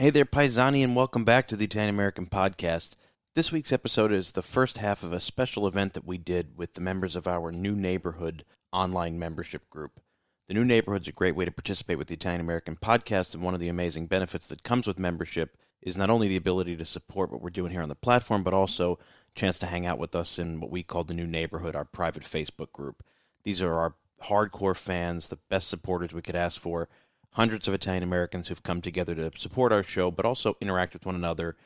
Hey there, Paesani, and welcome back to the Italian American Podcast. This week's episode is the first half of a special event that we did with the members of our New Neighborhood online membership group. The New Neighborhood is a great way to participate with the Italian American Podcast, and one of the amazing benefits that comes with membership is not only the ability to support what we're doing here on the platform, but also chance to hang out with us in what we call the New Neighborhood, our private Facebook group. These are our hardcore fans, the best supporters we could ask for hundreds of Italian Americans who've come together to support our show, but also interact with one another.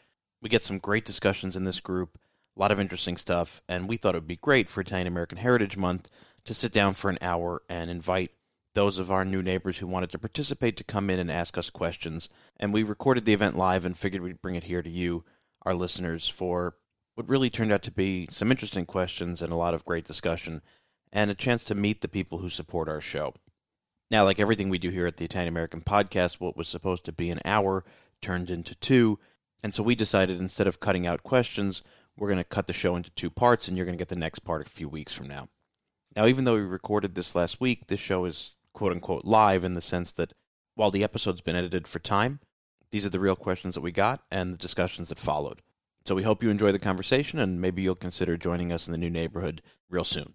We get some great discussions in this group, a lot of interesting stuff, and we thought it would be great for Italian American Heritage Month to sit down for an hour and invite those of our new neighbors who wanted to participate to come in and ask us questions. And we recorded the event live and figured we'd bring it here to you, our listeners, for what really turned out to be some interesting questions and a lot of great discussion, and a chance to meet the people who support our show. Now, like everything we do here at the Italian American Podcast, what was supposed to be an hour turned into two. And so we decided instead of cutting out questions, we're going to cut the show into two parts, and you're going to get the next part a few weeks from now. Now, even though we recorded this last week, this show is quote unquote live in the sense that while the episode's been edited for time, these are the real questions that we got and the discussions that followed. So we hope you enjoy the conversation, and maybe you'll consider joining us in the new neighborhood real soon.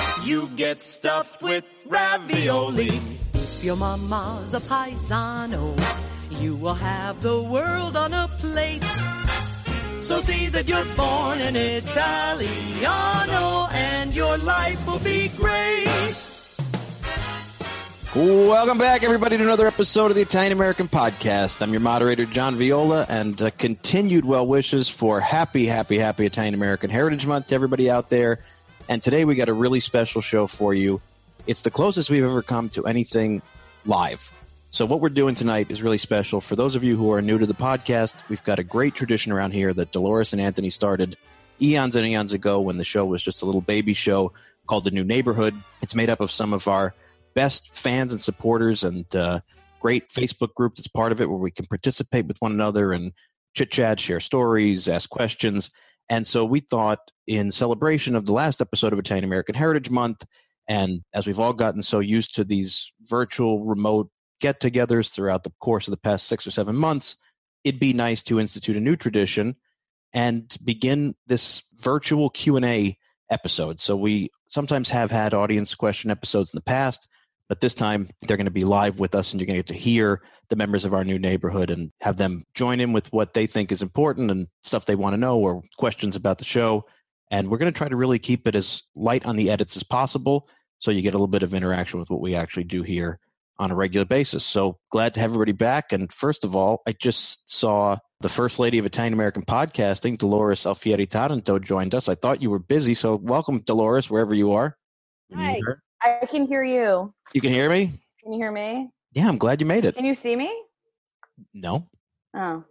You get stuffed with ravioli. If your mama's a paisano, you will have the world on a plate. So see that you're born an Italiano and your life will be great. Welcome back, everybody, to another episode of the Italian American Podcast. I'm your moderator, John Viola, and uh, continued well wishes for happy, happy, happy Italian American Heritage Month to everybody out there. And today we got a really special show for you. It's the closest we've ever come to anything live. So, what we're doing tonight is really special. For those of you who are new to the podcast, we've got a great tradition around here that Dolores and Anthony started eons and eons ago when the show was just a little baby show called The New Neighborhood. It's made up of some of our best fans and supporters and uh, great Facebook group that's part of it where we can participate with one another and chit chat, share stories, ask questions. And so we thought, in celebration of the last episode of Italian American Heritage Month, and as we've all gotten so used to these virtual remote get togethers throughout the course of the past six or seven months, it'd be nice to institute a new tradition and begin this virtual Q&A episode. So we sometimes have had audience question episodes in the past but this time they're going to be live with us and you're going to get to hear the members of our new neighborhood and have them join in with what they think is important and stuff they want to know or questions about the show. And we're going to try to really keep it as light on the edits as possible so you get a little bit of interaction with what we actually do here on a regular basis. So glad to have everybody back. And first of all, I just saw the first lady of Italian American podcasting, Dolores Alfieri Taranto, joined us. I thought you were busy. So welcome, Dolores, wherever you are. Hi. I can hear you. You can hear me? Can you hear me? Yeah, I'm glad you made it. Can you see me? No. Oh,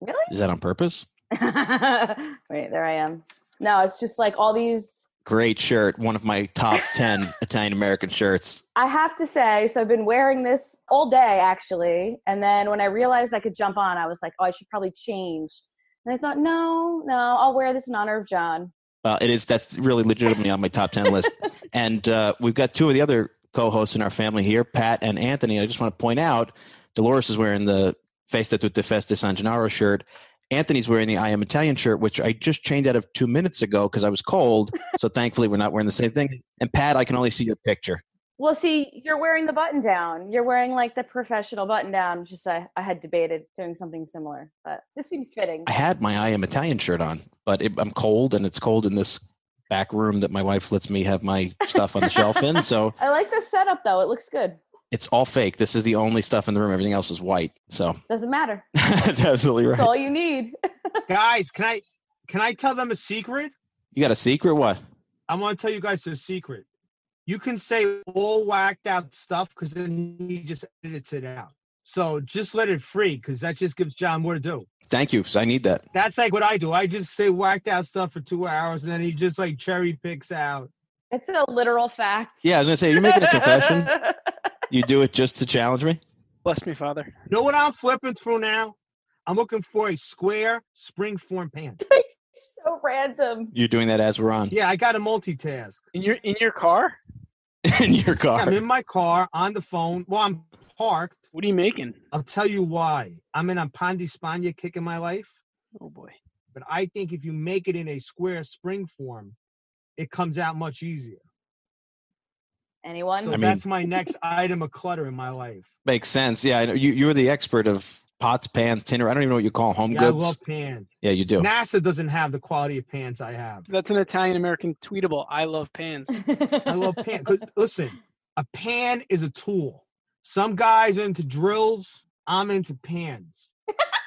really? Is that on purpose? Wait, there I am. No, it's just like all these. Great shirt. One of my top 10 Italian American shirts. I have to say, so I've been wearing this all day actually. And then when I realized I could jump on, I was like, oh, I should probably change. And I thought, no, no, I'll wear this in honor of John. Well, it is. That's really legitimately on my top 10 list. And uh, we've got two of the other co hosts in our family here, Pat and Anthony. I just want to point out Dolores is wearing the Festa Tutte Feste San Gennaro shirt. Anthony's wearing the I Am Italian shirt, which I just changed out of two minutes ago because I was cold. So thankfully, we're not wearing the same thing. And Pat, I can only see your picture. Well, see, you're wearing the button down. You're wearing like the professional button down. Just I, I had debated doing something similar, but this seems fitting. I had my I Am Italian shirt on, but it, I'm cold and it's cold in this back room that my wife lets me have my stuff on the shelf in. So I like the setup though. It looks good. It's all fake. This is the only stuff in the room. Everything else is white. So Doesn't matter. that's absolutely right. That's all you need. Guys, can I can I tell them a secret? You got a secret? What? I want to tell you guys a secret. You can say all whacked out stuff because then he just edits it out. So just let it free because that just gives John more to do. Thank you. 'cause I need that. That's like what I do. I just say whacked out stuff for two hours and then he just like cherry picks out. It's a literal fact. Yeah, I was gonna say you're making a confession. You do it just to challenge me. Bless me, Father. You know what I'm flipping through now? I'm looking for a square spring form pants. so random. You're doing that as we're on Yeah, I got to multitask. In your in your car? in your car. I'm in my car on the phone. Well, I'm parked. What are you making? I'll tell you why. I'm in a Pan di Spagna kick in my life. Oh boy. But I think if you make it in a square spring form, it comes out much easier. Anyone? So I mean- that's my next item of clutter in my life. Makes sense. Yeah, I know. You you're the expert of pots, pans, tinner. I don't even know what you call home Yeah, I goods. love pans. yeah, you do. NASA doesn't have the quality of pans I have. That's an Italian American tweetable. I love pans. I love pan. 'cause listen, a pan is a tool. Some guys are into drills. I'm into pans.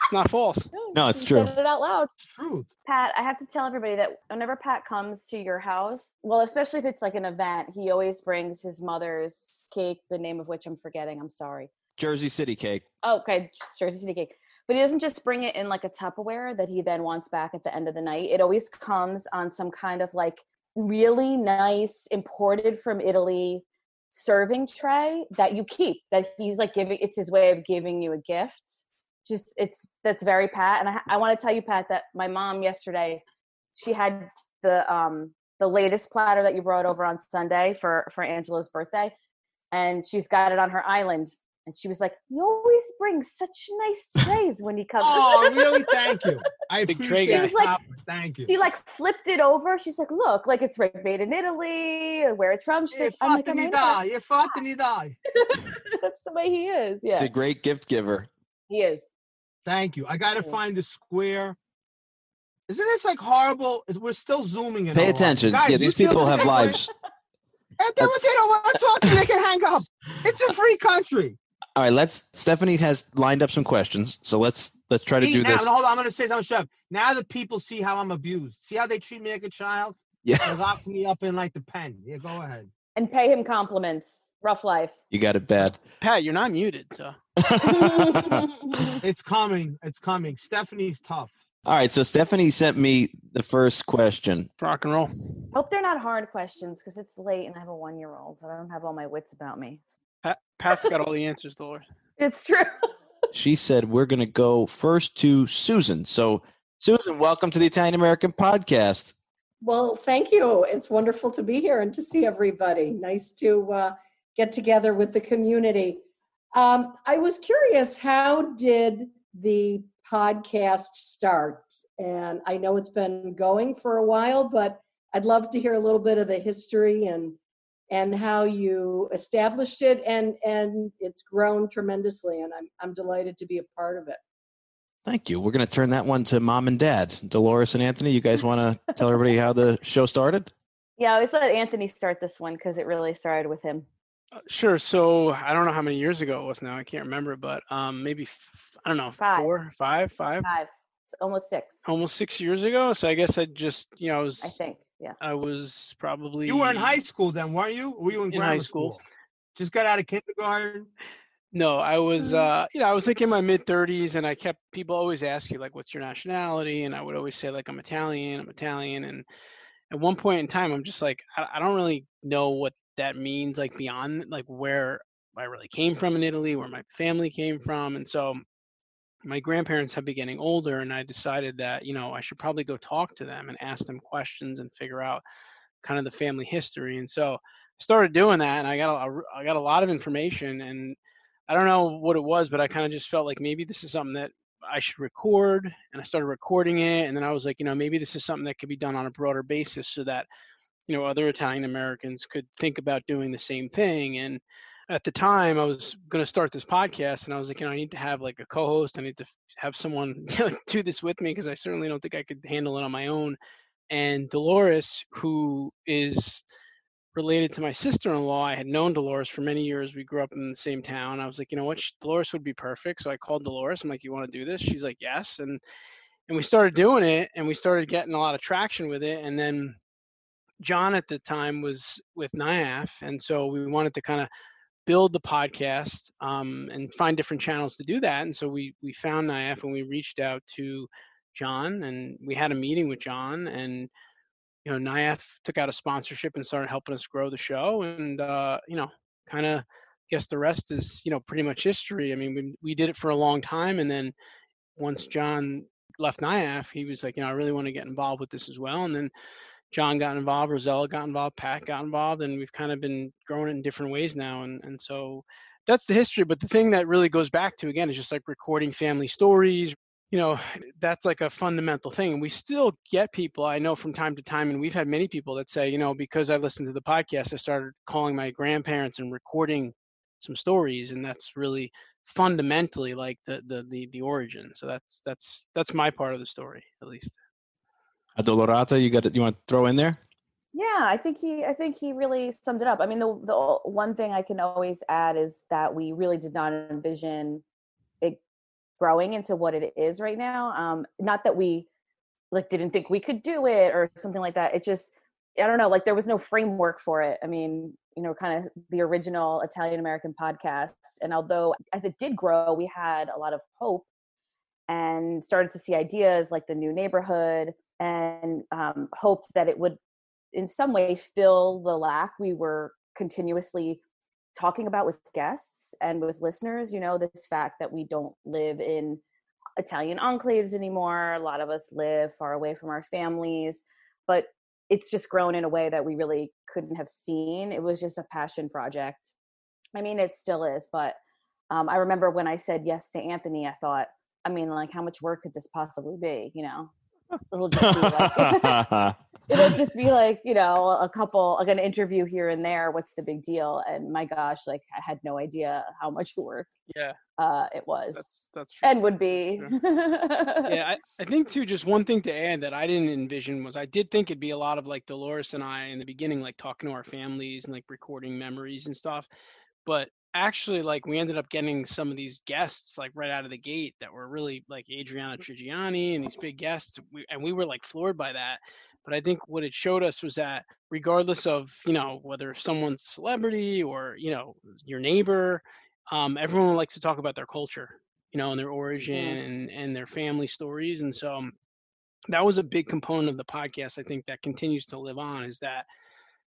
It's not false. No, it's true. Said it out loud. It's truth. Pat, I have to tell everybody that whenever Pat comes to your house, well, especially if it's like an event, he always brings his mother's cake, the name of which I'm forgetting. I'm sorry. Jersey City cake. Oh, okay, Jersey City cake. But he doesn't just bring it in like a Tupperware that he then wants back at the end of the night. It always comes on some kind of like really nice, imported from Italy serving tray that you keep. That he's like giving. It's his way of giving you a gift. Just it's that's very Pat. And I, I want to tell you, Pat, that my mom yesterday, she had the um the latest platter that you brought over on Sunday for for Angela's birthday, and she's got it on her island. And she was like, "You always bring such nice trays when he comes." Oh, really? Thank you. I Big tray appreciate guy. it. Like- Thank you. she like flipped it over. She's like, "Look, like it's right- made in Italy, where it's from." She's Yeah, like, I'm like, "Oh fatemi my God." dai, yeah, fatemi. That's the way he is. Yeah. It's a great gift giver. he is. Thank you. I got to find the square. Isn't this like horrible? We're still zooming in. Pay all of us. attention. Guys, yeah, these people have lives. And then when they don't want to talk to you, they can hang up. It's a free country. All right, let's. Stephanie has lined up some questions, so let's let's try to See, do now, this. Hold on, I'm going to say something, Chef. Now the people see how I'm abused. See how they treat me like a child? They Yeah, lock me up in like the pen. Yeah, go ahead. And pay him compliments. Rough life. you got it bad. Pat, you're not muted, so It's coming. It's coming. Stephanie's tough. All right, so Stephanie sent me the first question. rock and roll. Hope they're not hard questions because it's late and I have a one-year-old, so I don't have all my wits about me. Pat, Pat's got all the answers, Dolores. It's true. She said we're going to go first to Susan. So, Susan, welcome to the Italian American Podcast. Well, thank you. It's wonderful to be here and to see everybody. Nice to uh, get together with the community. Um, I was curious, how did the podcast start? And I know it's been going for a while, but I'd love to hear a little bit of the history and and how you established it and and it's grown tremendously and I'm I'm delighted to be a part of it. Thank you. We're going to turn that one to mom and dad. Dolores and Anthony, you guys want to tell everybody how the show started? Yeah, I always let Anthony start this one because it really started with him. Uh, Sure. So I don't know how many years ago it was now. I can't remember, but um, maybe f- I don't know, Five. four, five, five, Five, it's almost six, almost six years ago. So I guess I just, you know, I was, I think. Yeah. I was probably. You were in high school then, weren't you? Were you in, In high grammar school. Just got out of kindergarten. No, I was, Mm. uh, you know, I was like in my mid 30s, and I kept people always ask you like, "What's your nationality?" And I would always say like, "I'm Italian. I'm Italian." And at one point in time, I'm just like, I, I don't really know what that means, like beyond like where I really came from in Italy, where my family came from, and so my grandparents have been getting older, and I decided that you know I should probably go talk to them and ask them questions and figure out kind of the family history. And so I started doing that, and I got a, I got a lot of information and I don't know what it was, but I kind of just felt like maybe this is something that I should record. And I started recording it. And then I was like, you know, maybe this is something that could be done on a broader basis so that, you know, other Italian Americans could think about doing the same thing. And at the time, I was going to start this podcast and I was like, you know, I need to have like a co host. I need to have someone do this with me because I certainly don't think I could handle it on my own. And Dolores, who is related to my sister-in-law. I had known Dolores for many years. We grew up in the same town. I was like, you know what, sh- Dolores would be perfect. So I called Dolores. I'm like, you want to do this? She's like, yes. And and we started doing it, and we started getting a lot of traction with it. And then John at the time was with NIAF, and so we wanted to kind of build the podcast um, and find different channels to do that. And so we we found NIAF and we reached out to John and we had a meeting with John and you know NIAF took out a sponsorship and started helping us grow the show and uh, you know kind of guess the rest is you know pretty much history. I mean we we did it for a long time and then once John left NIAF, he was like, you know, I really want to get involved with this as well. And then John got involved, Rosella got involved, Pat got involved, and we've kind of been growing it in different ways now. And and so that's the history. But the thing that really goes back to again is just like recording family stories. You know, that's like a fundamental thing. And we still get people I know from time to time, and we've had many people that say, you know, because I listened to the podcast, I started calling my grandparents and recording some stories, and that's really fundamentally like the the the, the origin. So that's that's that's my part of the story, at least. Addolorata, you got it. You want to throw in there? Yeah, I think he I think he really summed it up. I mean, the the one thing I can always add is that we really did not envision it growing into what it is right now. Um not that we like didn't think we could do it or something like that. It just I don't know, like there was no framework for it. I mean, you know, kind of the original Italian American podcast. And although as it did grow, we had a lot of hope and started to see ideas like the new neighborhood and um, hoped that it would in some way fill the lack we were continuously talking about with guests and with listeners you know this fact that we don't live in italian enclaves anymore. A lot of us live far away from our families but it's just grown in a way that we really couldn't have seen. It was just a passion project. I mean it still is but um, i remember when i said yes to anthony i thought i mean like how much work could this possibly be you know it'll just be like it'll just be like you know a couple like an interview here and there what's the big deal and my gosh like i had no idea how much work Yeah, uh it was that's that's true. and would be yeah, I, I think too. Just one thing to add that I didn't envision was I did think it'd be a lot of like Dolores and I in the beginning, like talking to our families and like recording memories and stuff. But actually, like we ended up getting some of these guests like right out of the gate that were really like Adriana Trigiani and these big guests, we, and we were like floored by that. But I think what it showed us was that regardless of you know whether someone's celebrity or you know your neighbor, um, everyone likes to talk about their culture you know, and their origin and, and their family stories. And so um, that was a big component of the podcast. I think that continues to live on is that,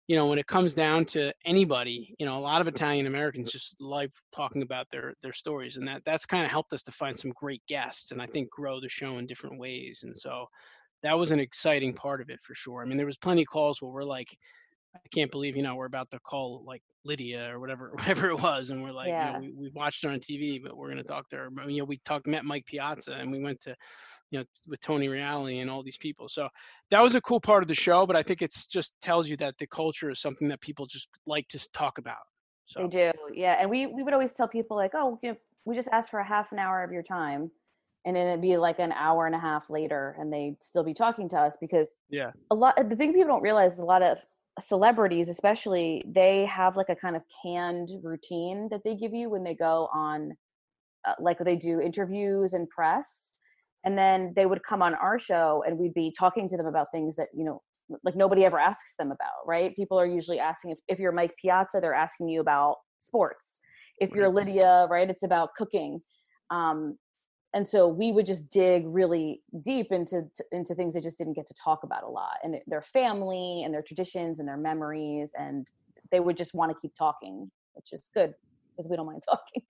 you know, when it comes down to anybody, you know, a lot of Italian Americans just like talking about their their stories, and that that's kind of helped us to find some great guests, and I think grow the show in different ways. And so that was an exciting part of it for sure. I mean, there was plenty of calls where we're like, I can't believe you know we're about to call like Lydia or whatever whatever it was, and we're like, Yeah. you know, we, we watched her on TV, but we're gonna talk to her. You know, we talked met Mike Piazza, and we went to, you know, with Tony Reale and all these people. So that was a cool part of the show. But I think it's just tells you that the culture is something that people just like to talk about. They So do, yeah. And we we would always tell people like, oh, you know, we just asked for a half an hour of your time, and then it'd be like an hour and a half later, and they'd still be talking to us because yeah, a lot. The thing people don't realize is a lot of celebrities, especially, they have like a kind of canned routine that they give you when they go on, uh, like they do interviews and press, and then they would come on our show, and we'd be talking to them about things that you know like nobody ever asks them about, right? People are usually asking if, if you're Mike Piazza, they're asking you about sports. If you're Lydia, right, it's about cooking. Um, and so we would just dig really deep into t- into things they just didn't get to talk about a lot, and their family and their traditions and their memories, and they would just want to keep talking, which is good because we don't mind talking.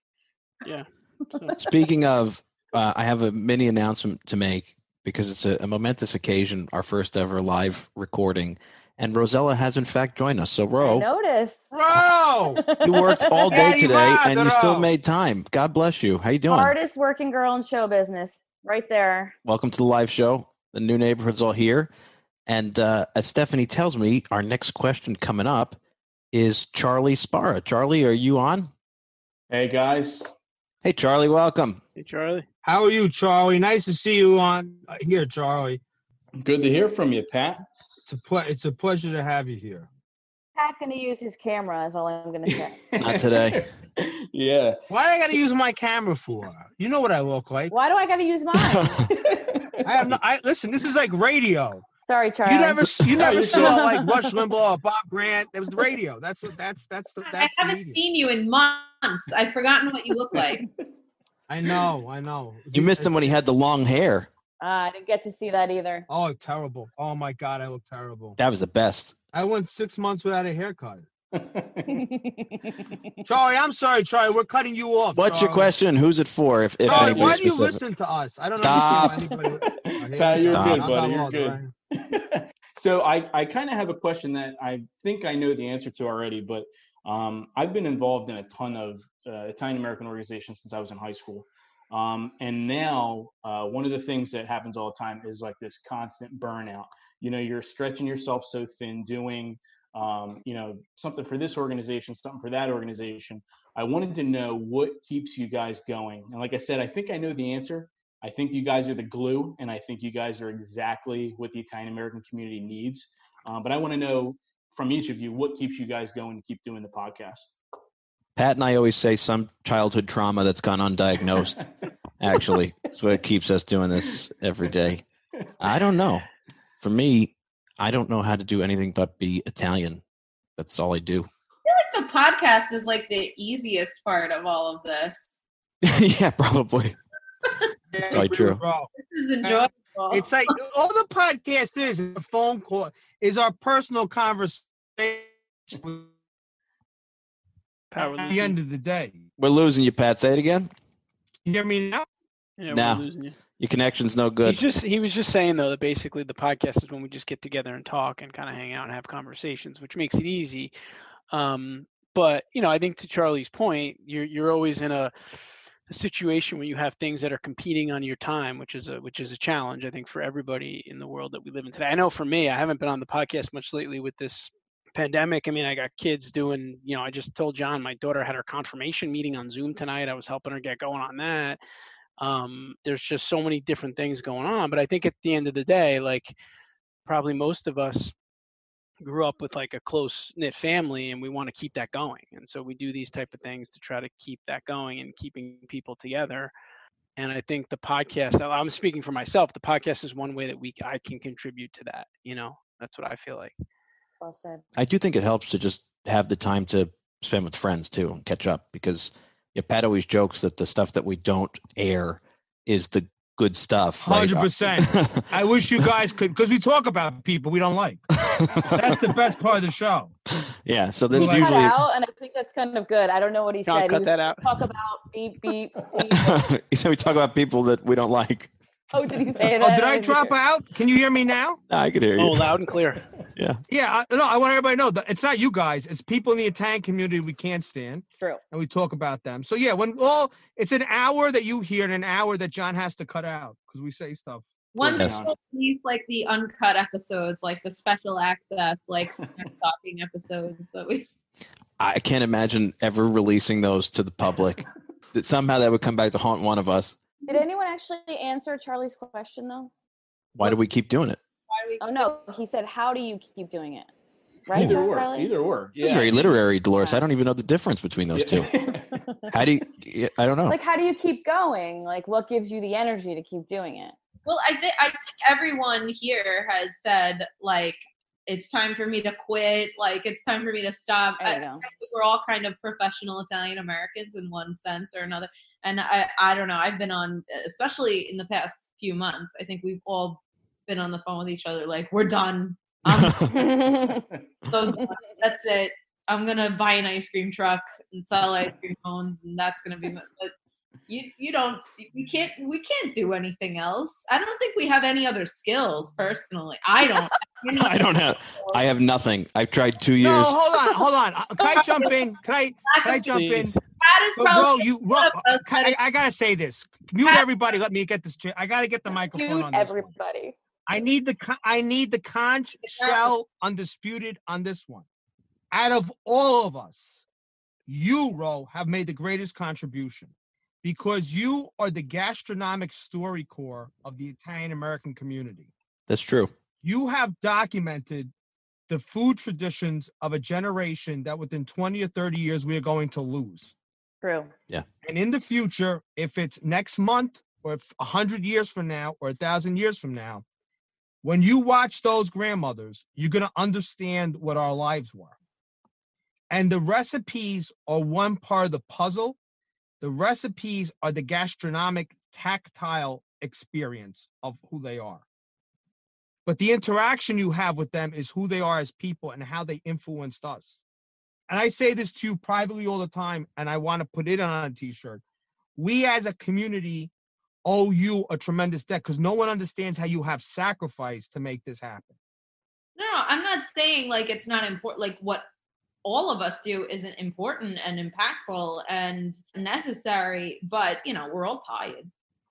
yeah. So, Speaking of, uh, I have a mini announcement to make because it's a, a momentous occasion, our first ever live recording, and Rosella has in fact joined us. So, I Ro, notice. Bro! you worked all day Daddy today, and you still made time. God bless you. How you doing? Hardest working girl in show business, right there. Welcome to the live show. The new neighborhood's all here, and uh, as Stephanie tells me, our next question coming up is Charlie Sparra. Charlie, are you on? Hey guys, Hey, Charlie, welcome. hey Charlie. How are you, Charlie? Nice to see you on uh, here, Charlie. good to hear from you, Pat. It's a ple- it's a pleasure to have you here. Pat gonna use his camera is all I'm gonna say. Not today. yeah. Why do I got to use my camera for? You know what I look like. Why do I gotta use mine? I have no. I listen. This is like radio. Sorry, Charlie. You never, you never saw like Rush Limbaugh or Bob Grant. It was the radio. That's what. That's that's the. I That's the haven't media. seen you in months. I've forgotten what you look like. I know. I know. You missed him when he had the long hair. Ah, I didn't get to see that either. Oh, terrible! Oh my God, I look terrible. That was the best. I went six months without a haircut. Charlie, I'm sorry, Charlie. We're cutting you off. What's your Charlie. question? Who's it for? If, if Charlie, anybody why do you specific. listen to us? I don't Stop. understand why anybody. Pat, you're Stop. good, buddy. You're good. right? so I, I kind of have a question that I think I know the answer to already, but um, I've been involved in a ton of uh, Italian American organizations since I was in high school. Um, and now uh, one of the things that happens all the time is like this constant burnout. You know, you're stretching yourself so thin, doing um, you know something for this organization, something for that organization. I wanted to know what keeps you guys going. And like I said, I think I know the answer. I think you guys are the glue, and I think you guys are exactly what the Italian American community needs. Um, but I want to know from each of you what keeps you guys going to keep doing the podcast. Pat and I always say some childhood trauma that's gone undiagnosed. actually, it's what keeps us doing this every day. I don't know. For me, I don't know how to do anything but be Italian. That's all I do. I feel like the podcast is like the easiest part of all of this. yeah, probably. That's probably true. This is enjoyable. It's like all the podcast is is a phone call, is our personal conversation Pat, we're at the end of the day. We're losing you, Pat. Say it again. You hear me now? Yeah, Nah. we're losing you. Your connection's no good. He's just he was just saying though that basically the podcast is when we just get together and talk and kind of hang out and have conversations, which makes it easy. Um, but you know, I think to Charlie's point, you're you're always in a, a situation where you have things that are competing on your time, which is a which is a challenge, I think, for everybody in the world that we live in today. I know for me, I haven't been on the podcast much lately with this pandemic. I mean, I got kids doing, you know, I just told John my daughter had her confirmation meeting on Zoom tonight. I was helping her get going on that um, there's just so many different things going on but i think at the end of the day like probably most of us grew up with like a close knit family and we want to keep that going and so we do these type of things to try to keep that going and keeping people together and i think the podcast i'm speaking for myself the podcast is one way that we i can contribute to that you know that's what i feel like Well said. I do think it helps to just have the time to spend with friends too and catch up because yeah, Pat always jokes that the stuff that we don't air is the good stuff. right? Uh, Hundred percent. I wish you guys could, because we talk about people we don't like. That's the best part of the show. yeah, so He there's cut usually out, and I think that's kind of good. I don't know what he John, said. cut he was that out. Talk about beep beep. beep. he said we talk about people that we don't like. Oh, did he say Oh, did I didn't drop out? Can you hear me now? I could hear you. oh loud and clear Yeah, I, no, I want everybody to know that it's not you guys. It's people in the Italian community we can't stand, True. and we talk about them. So yeah, when all it's an hour that you hear and an hour that John has to cut out because we say stuff. One Yes. thing release like the uncut episodes, like the special access, like talking episodes that we. I can't imagine ever releasing those to the public. that somehow that would come back to haunt one of us. Did anyone actually answer Charlie's question though? Why do we keep doing it? Why we? Oh no, he said, "How do you keep doing it?" Right, either or. Charlie? Either or. It's very literary, Dolores. I don't even know the difference between those two. How do you? I don't know. Like, how do you keep going? Like, what gives you the energy to keep doing it? Well, I think I think everyone here has said like it's time for me to quit. Like it's time for me to stop. There you I- I we're all kind of professional Italian Americans in one sense or another. And I, I don't know. I've been on, especially in the past few months. I think we've all been on the phone with each other. Like we're done. So done. That's it. I'm gonna buy an ice cream truck and sell ice cream cones, and that's gonna be. My, but you, you don't, you can't, we can't do anything else. I don't think we have any other skills personally. I don't. I don't have. I have nothing. I've tried two years. No, years. hold on, hold on. Uh, Can I jump in? Can I? Can I jump in? That is So, bro, you, one Ro, of us can- I, I gotta say this. Mute everybody. Let me get this. cha- I gotta get the microphone Mute on this. one. everybody. I need the I need the conch shell undisputed on this one. Out of all of us, you, Ro, have made the greatest contribution because you are the gastronomic StoryCorps of the Italian American community. That's true. You have documented the food traditions of a generation that within 20 or 30 years we are going to lose. True. Yeah. And in the future, if it's next month or if 100 years from now or 1,000 years from now, When you watch those grandmothers, you're going to understand what our lives were. And the recipes are one part of the puzzle. The recipes are the gastronomic, tactile experience of who they are. But the interaction you have with them is who they are as people and how they influenced us. And I say this to you privately all the time, and I want to put it on a t shirt. We as a community owe you a tremendous debt because no one understands how you have sacrificed to make this happen. No, no, I'm not saying like it's not important. Like what all of us do isn't important and impactful and necessary, but you know, we're all tired.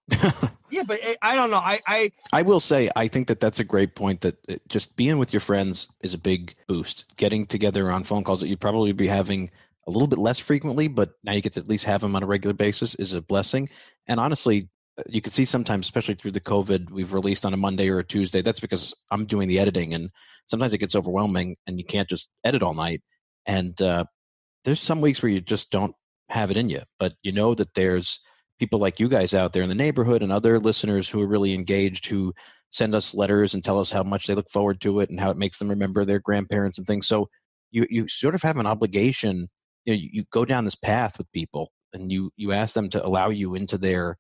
Yeah, but eh, I don't know. I, I I will say, I think that that's a great point. That it- just being with your friends is a big boost. Getting together on phone calls that you'd probably be having a little bit less frequently, but now you get to at least have them on a regular basis is a blessing. And honestly, uh, you can see sometimes, especially through the COVID, we've released on a Monday or a Tuesday. That's because I'm doing the editing, and sometimes it gets overwhelming, and you can't just edit all night. And uh, there's some weeks where you just don't have it in you, but you know that there's people like you guys out there in the neighborhood and other listeners who are really engaged who send us letters and tell us how much they look forward to it and how it makes them remember their grandparents and things so you you sort of have an obligation you know you, you go down this path with people and you you ask them to allow you into their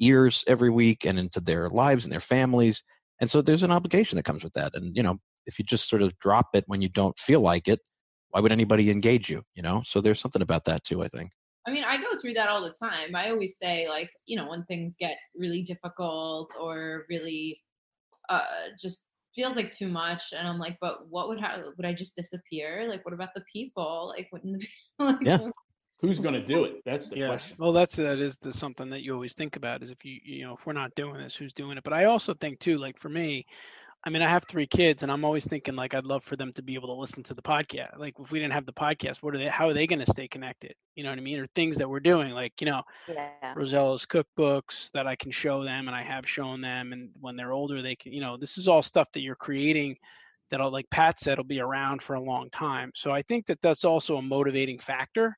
ears every week and into their lives and their families and so there's an obligation that comes with that and you know if you just sort of drop it when you don't feel like it why would anybody engage you you know so there's something about that too i think I mean, I go through that all the time. I always say, like, you know, when things get really difficult or really uh, just feels like too much, and I'm like, but what would happen? Would I just disappear? Like, what about the people? Like, wouldn't the like, Yeah. Who's going to do it? That's the yeah. question. Well, that's that is the something that you always think about is if you you know if we're not doing this, who's doing it? But I also think too, like for me, I mean, I have three kids, and I'm always thinking like I'd love for them to be able to listen to the podcast. Like if we didn't have the podcast, what are they? How are they going to stay connected? You know what I mean? Or things that we're doing, like you know, Yeah. Rosella's cookbooks that I can show them, and I have shown them, and when they're older, they can, you know, this is all stuff that you're creating that'll, like Pat said, will be around for a long time. So I think that that's also a motivating factor,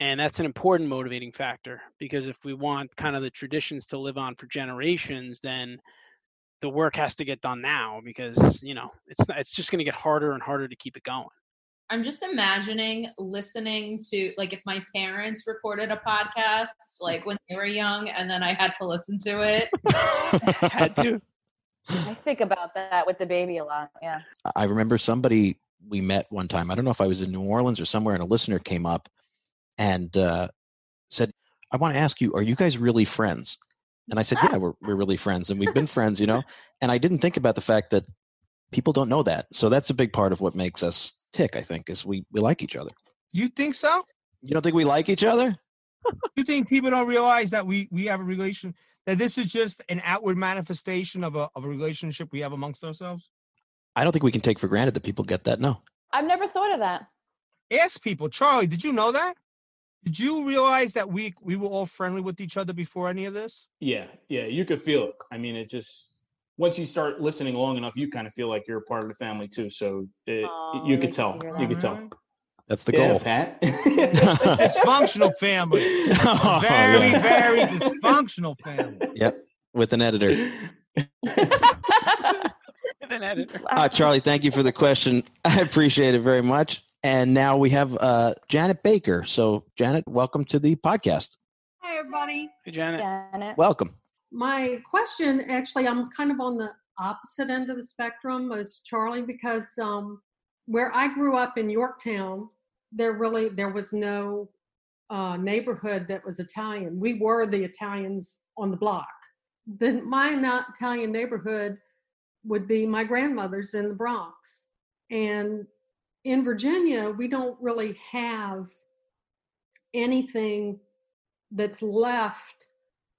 and that's an important motivating factor because if we want kind of the traditions to live on for generations, then the work has to get done now because you know it's not, it's just going to get harder and harder to keep it going. I'm just imagining listening to like if my parents recorded a podcast like when they were young and then I had to listen to it. Had to. I think about that with the baby a lot. Yeah. I remember somebody we met one time. I don't know if I was in New Orleans or somewhere, and a listener came up and uh, said, "I want to ask you, are you guys really friends?" And I said, "Yeah, ah. we're we're really friends, and we've been friends, you know." And I didn't think about the fact that people don't know that. So that's a big part of what makes us tick. I think is we we like each other. You think so? You don't think we like each other? You think people don't realize that we we have a relation that this is just an outward manifestation of a of a relationship we have amongst ourselves? I don't think we can take for granted that people get that. No. I've never thought of that. Ask people, Charlie, did you know that? Did you realize that we we were all friendly with each other before any of this? Yeah, yeah, you could feel it. I mean, it just once you start listening long enough, you kind of feel like you're a part of the family too. So it, Aw, you could tell. You that. could tell. That's the yeah, goal. Pat. Dysfunctional family. Oh, Very, yeah. very dysfunctional family. Yep. With an editor. With an editor. Uh, Charlie, thank you for the question. I appreciate it very much. And now we have uh, Janet Baker. So, Janet, welcome to the podcast. Hi, everybody. Hey, Janet. Janet. Welcome. My question, actually, I'm kind of on the opposite end of the spectrum as Charlie because um, where I grew up in Yorktown, there really there was no uh, neighborhood that was Italian. We were the Italians on the block. Then my not Italian neighborhood would be my grandmother's in the Bronx, and in Virginia we don't really have anything that's left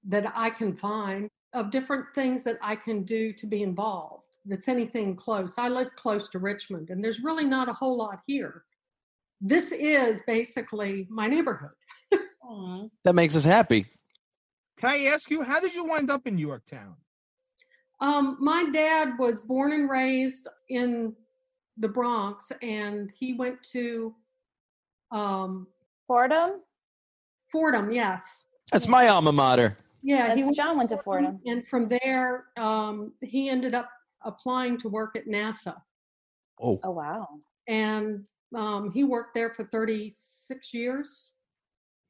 that I can find of different things that I can do to be involved. That's anything close. I live close to Richmond, and there's really not a whole lot here. This is basically my neighborhood. That makes us happy. Can I ask you, how did you wind up in Yorktown? Um, my dad was born and raised in the Bronx, and he went to um, Fordham? Fordham. Yes, That's my alma mater. yeah. he went John went to Fordham. and from there um, he ended up applying to work at NASA. Oh, Oh wow. And um, he worked there for 36 years.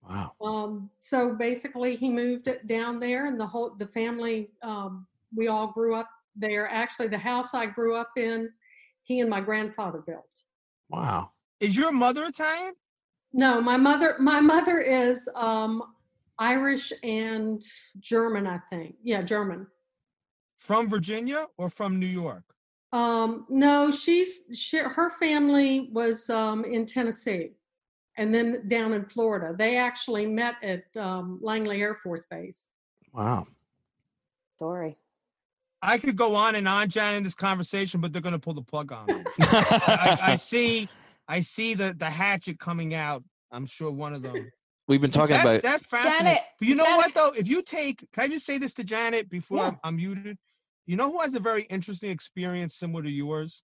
wow. Um, so basically, he moved it down there, and the whole the family um, we all grew up there. Actually, the house I grew up in, he and my grandfather built. Wow. Is your mother Italian? No, my mother my mother is um, Irish and German, I think. Yeah, German. From Virginia or from New York? Um, no, she's she, her family was um, in Tennessee, and then down in Florida. They actually met at um, Langley Air Force Base. Wow. Story. I could go on and on, Jan, in this conversation, but they're going to pull the plug on me. I, I see, I see the the hatchet coming out. I'm sure one of them. We've been talking That- about that's fascinating. Janet, but you know Janet- what though? If you take, can I just say this to Janet before Yeah. I'm, I'm muted? You know who has a very interesting experience similar to yours?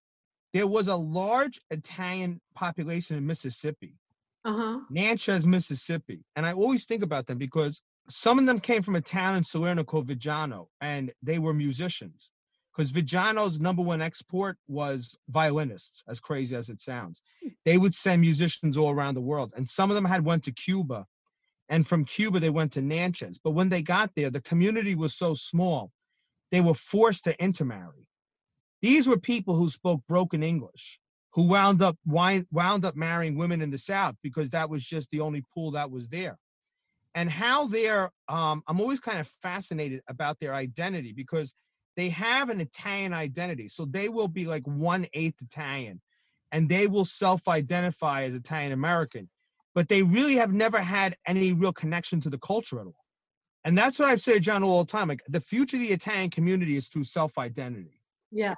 There was a large Italian population in Mississippi, Uh huh. Natchez, Mississippi, and I always think about them because some of them came from a town in Salerno called Viggiano, and they were musicians. Because Viggiano's number one export was violinists, as crazy as it sounds. Hmm. They would send musicians all around the world, and some of them had went to Cuba, and from Cuba they went to Natchez. But when they got there, the community was so small, they were forced to intermarry. These were people who spoke broken English, who wound up wound up marrying women in the South because that was just the only pool that was there. And how they're, um, I'm always kind of fascinated about their identity because they have an Italian identity. So they will be like one eighth Italian and they will self identify as Italian American, but they really have never had any real connection to the culture at all. And that's what I've said, John, all the time. Like the future of the Italian community is through self identity. Yeah.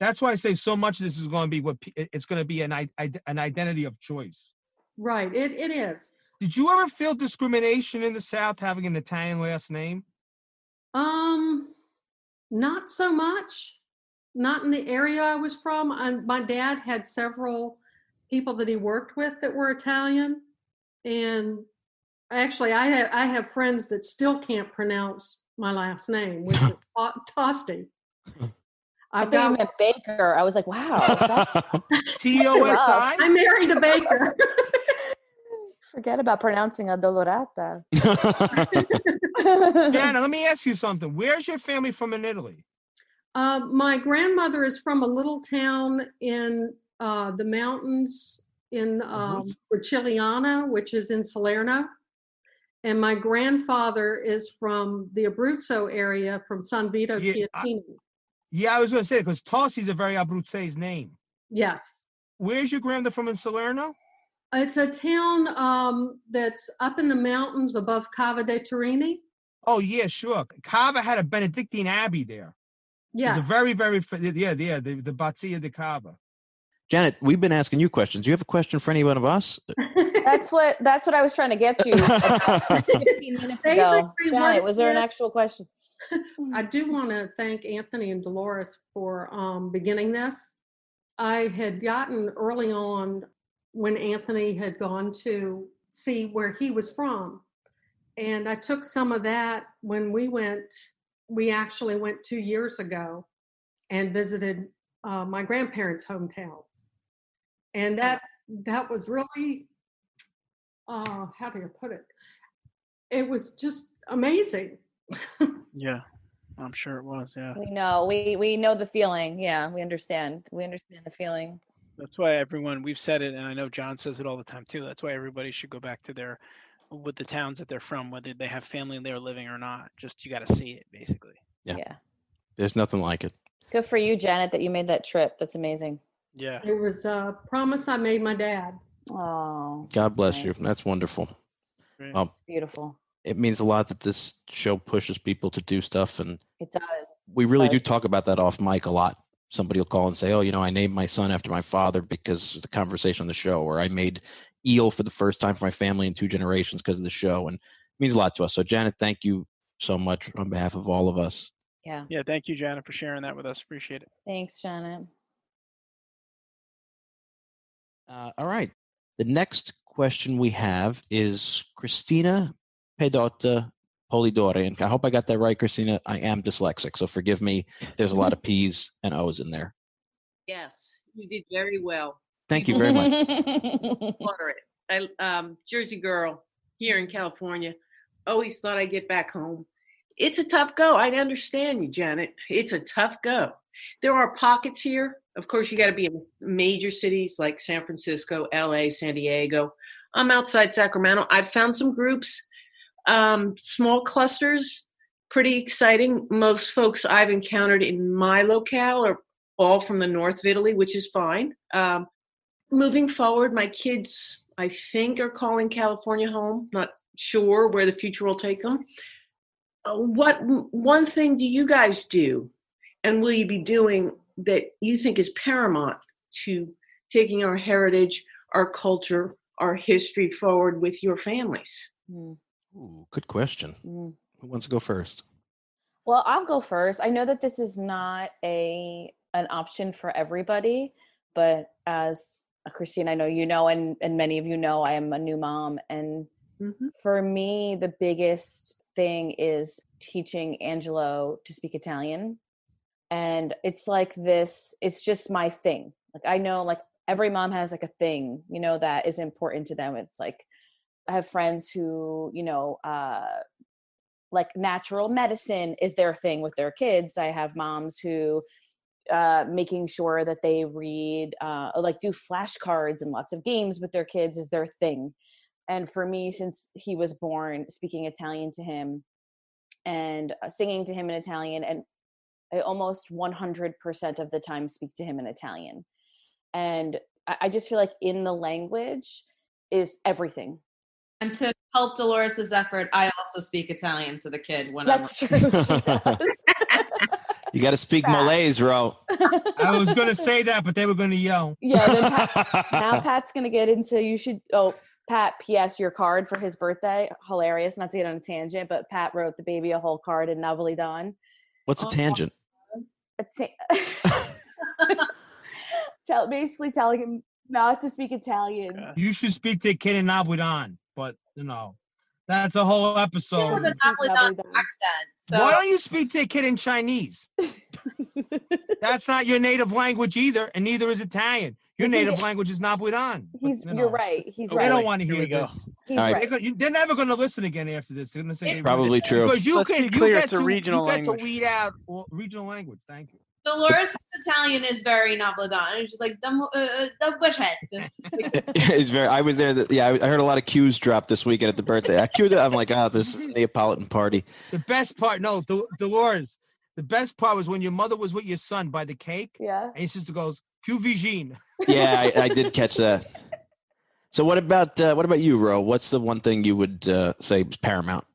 That's why I say so much of this is going to be what it's going to be an an identity of choice. Right. It it is. Did you ever feel discrimination in the South having an Italian last name? Um, not so much. Not in the area I was from. And my dad had several people that he worked with that were Italian, and actually, I have I have friends that still can't pronounce my last name, which is To- Tosti. I I've thought you got. meant Baker. I was like, wow. that's- T O S I? I married a baker. Forget about pronouncing Addolorata. Diana, let me ask you something. Where's your family from in Italy? Uh, my grandmother is from a little town in uh, the mountains in um, Bracigliano, which is in Salerno. And my grandfather is from the Abruzzo area from San Vito Yeah, I- Yeah, I was going to say because Tosti's a very Abruzzese name. Yes. Where's your grandmother from in Salerno? It's a town um, that's up in the mountains above Cava de' Tirreni. Oh yeah, sure. Cava had a Benedictine abbey there. Yes. It's a very, very yeah, yeah, the the Bazzia di Cava. Janet, we've been asking you questions. Do you have a question for any one of us? That's what that's what I was trying to get to about 15 minutes ago. Basically, what Janet, was there an actual question? I do want to thank Anthony and Dolores for um, beginning this. I had gotten early on when Anthony had gone to see where he was from. And I took some of that when we went, we actually went two years ago and visited uh, my grandparents' hometowns. And that that was really, uh, how do you put it? It was just amazing. Yeah, I'm sure it was. Yeah, We know. We we know the feeling. Yeah, we understand. We understand the feeling. That's why everyone we've said it, and I know John says it all the time too. That's why everybody should go back to their with the towns that they're from, whether they have family there living or not. Just you got to see it, basically. Yeah. yeah. There's nothing like it. Good for you, Janet, that you made that trip. That's amazing. Yeah. It was a promise I made my dad. Oh, God bless you. That's wonderful. Great. Um, it's beautiful. it means a lot that this show pushes people to do stuff, and It does. we really do talk about that off mic a lot. Somebody will call and say, "Oh, you know, I named my son after my father because of the conversation on the show," or "I made eel for the first time for my family in two generations because of the show," and it means a lot to us. So, Janet, thank you so much on behalf of all of us. Yeah. Yeah. Thank you, Janet, for sharing that with us. Appreciate it. Thanks, Janet. Uh, all right. The next question we have is Christina Pedotta Polidori. And I hope I got that right, Christina. I am dyslexic, so forgive me. There's a lot of P's and O's in there. Yes, you did very well. Thank you very much. I, um, Jersey girl here in California. Always thought I'd get back home. It's a tough go. I understand you, Janet. It's a tough go. There are pockets here. Of course, you got to be in major cities like San Francisco, LA, San Diego. I'm outside Sacramento. I've found some groups, um, small clusters, pretty exciting. Most folks I've encountered in my locale are all from the north of Italy, which is fine. Um, moving forward, my kids, I think, are calling California home. Not sure where the future will take them. Uh, what one thing do you guys do, and will you be doing that you think is paramount to taking our heritage, our culture, our history forward with your families? Mm. Ooh, good question. Mm. Who wants to go first? Well, I'll go first. I know that this is not a an option for everybody, but as Christine, I know you know, and and many of you know, I am a new mom, and Mhm. for me, the biggest thing is teaching Angelo to speak Italian, and it's like this. It's just my thing. Like I know, like every mom has like a thing, you know, that is important to them. It's like I have friends who, you know, uh, like natural medicine is their thing with their kids. I have moms who uh, making sure that they read, uh, like do flashcards and lots of games with their kids is their thing. And for me, since he was born, speaking Italian to him and uh, singing to him in Italian, and I almost 100% of the time speak to him in Italian. And I, I just feel like in the language is everything. And to help Dolores's effort, I also speak Italian to the kid when That's I'm. true. You got to speak Malays, Ro. I was gonna say that, but they were gonna yell. yeah. Pat, now Pat's gonna get into you should oh Pat P.S. your card for his birthday hilarious not to get on a tangent but Pat wrote the baby a whole card in Navali Don What's a oh, tangent? a ta- tell basically telling him not to speak Italian You should speak to a kid in Nabudan, but you know, that's a whole episode. with a Napolitan accent. So Why don't you speak to a kid in Chinese? That's not your native language either, and neither is Italian. Your native language is Nabudan. but, he's you you're right he's They right don't want to hear we go. this. he's All right. They're, gonna, you- they're never going to listen again after this. They're going to say they Probably true. Because you Let's can be you get to regional you get to weed out all- regional language. Thank you. Dolores' Italian is very Napolitan. It's just like the uh, uh, the bushhead. it's very. I was there. That, yeah, I I heard a lot of cues drop this weekend at the birthday. I cued it. I'm like, oh, this is a Neapolitan party. The best part, no, Dol- Dolores. The best part was when your mother was with your son by the cake, yeah and your sister goes, "Que vigine." Yeah, I, I did catch that. So what about uh, what about you, Ro? What's the one thing you would uh, say is paramount?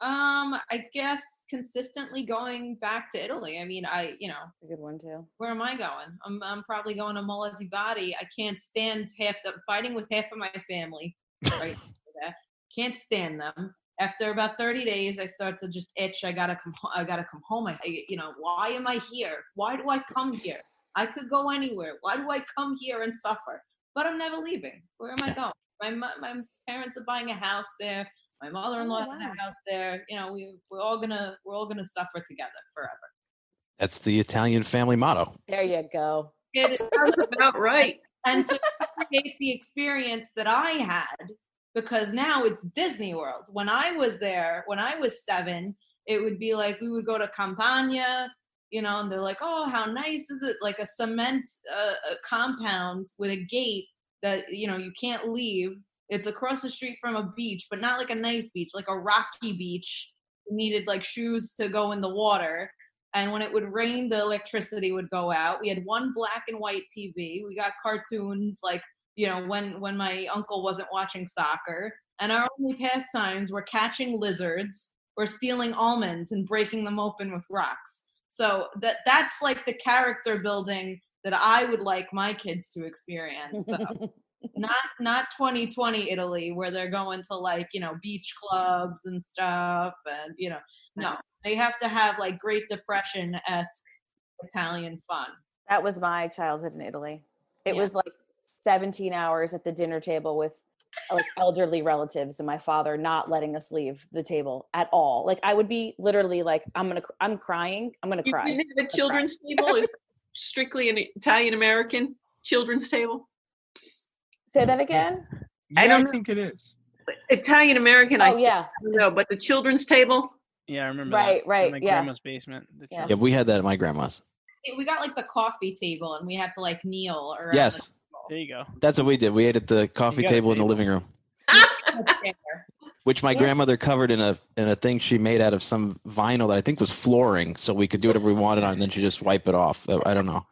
um, I guess consistently going back to Italy. I mean, I you know it's a good one too where am I going? I'm I'm probably going to Bari. I can't stand half the fighting with half of my family. Right there. Can't stand them. After about 30 days, I start to just itch. I gotta come. I gotta come home. I, I- you know, why am I here? Why do I come here? I could go anywhere. Why do I come here and suffer? But I'm never leaving. Where am I going? My my parents are buying a house there. My mother-in-law Oh, has wow. a house there. You know, we we're all gonna we're all gonna suffer together forever. That's the Italian family motto. there you go It Sounds about right. and to create the experience that I had, because now it's Disney World. When I was there, when I was seven, it would be like we would go to Campania, you know, and they're like, "Oh, how nice is it? Like a cement uh, a compound with a gate that you know you can't leave. It's across the street from a beach, but not like a nice beach, like a rocky beach. You needed like shoes to go in the water." and when it would rain the electricity would go out we had one black and white tv we got cartoons like you know when when my uncle wasn't watching soccer and our only pastimes were catching lizards or stealing almonds and breaking them open with rocks so that that's like the character building that i would like my kids to experience so not not 2020 italy where they're going to like you know beach clubs and stuff and you know no they have to have like great depression-esque italian fun that was my childhood in Italy it Yeah. was like 17 hours at the dinner table with like elderly relatives and my father not letting us leave the table at all. Like I would be literally like, I'm gonna, I'm crying, I'm gonna You cry. didn't have a I'm cry. children's table? Is strictly an Italian American children's table? Say that again. Yeah, I don't know. think it is. Italian American, Oh yeah, I don't know, but the children's table? Yeah, I remember. Right, that. right, In my yeah. grandma's basement. the Yeah. Yeah, we had that at my grandma's. We got like the coffee table and we had to like kneel around. Yes, There you go. that's what we did. We ate at the coffee got a table in the living room, which my Yeah. grandmother covered in a in a thing she made out of some vinyl that I think was flooring, so we could do whatever we wanted on, it, and then she just wipe it off. I don't know.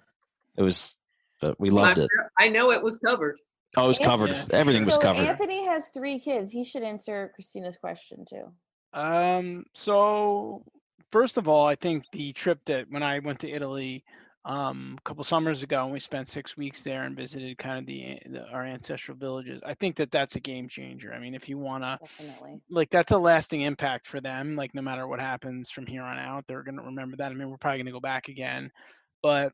It was, but we loved it. I know it was covered. Oh, it was covered. Yeah. Everything was so covered. Anthony has three kids. He should answer Christina's question too. Um, so first of all, I think the trip that when I went to Italy um, a couple summers ago and we spent six weeks there and visited kind of the, the our ancestral villages, I think that that's a game changer. I mean, if you want to Definitely. like that's a lasting impact for them like no matter what happens from here on out they're going to remember that i mean we're probably going to go back again but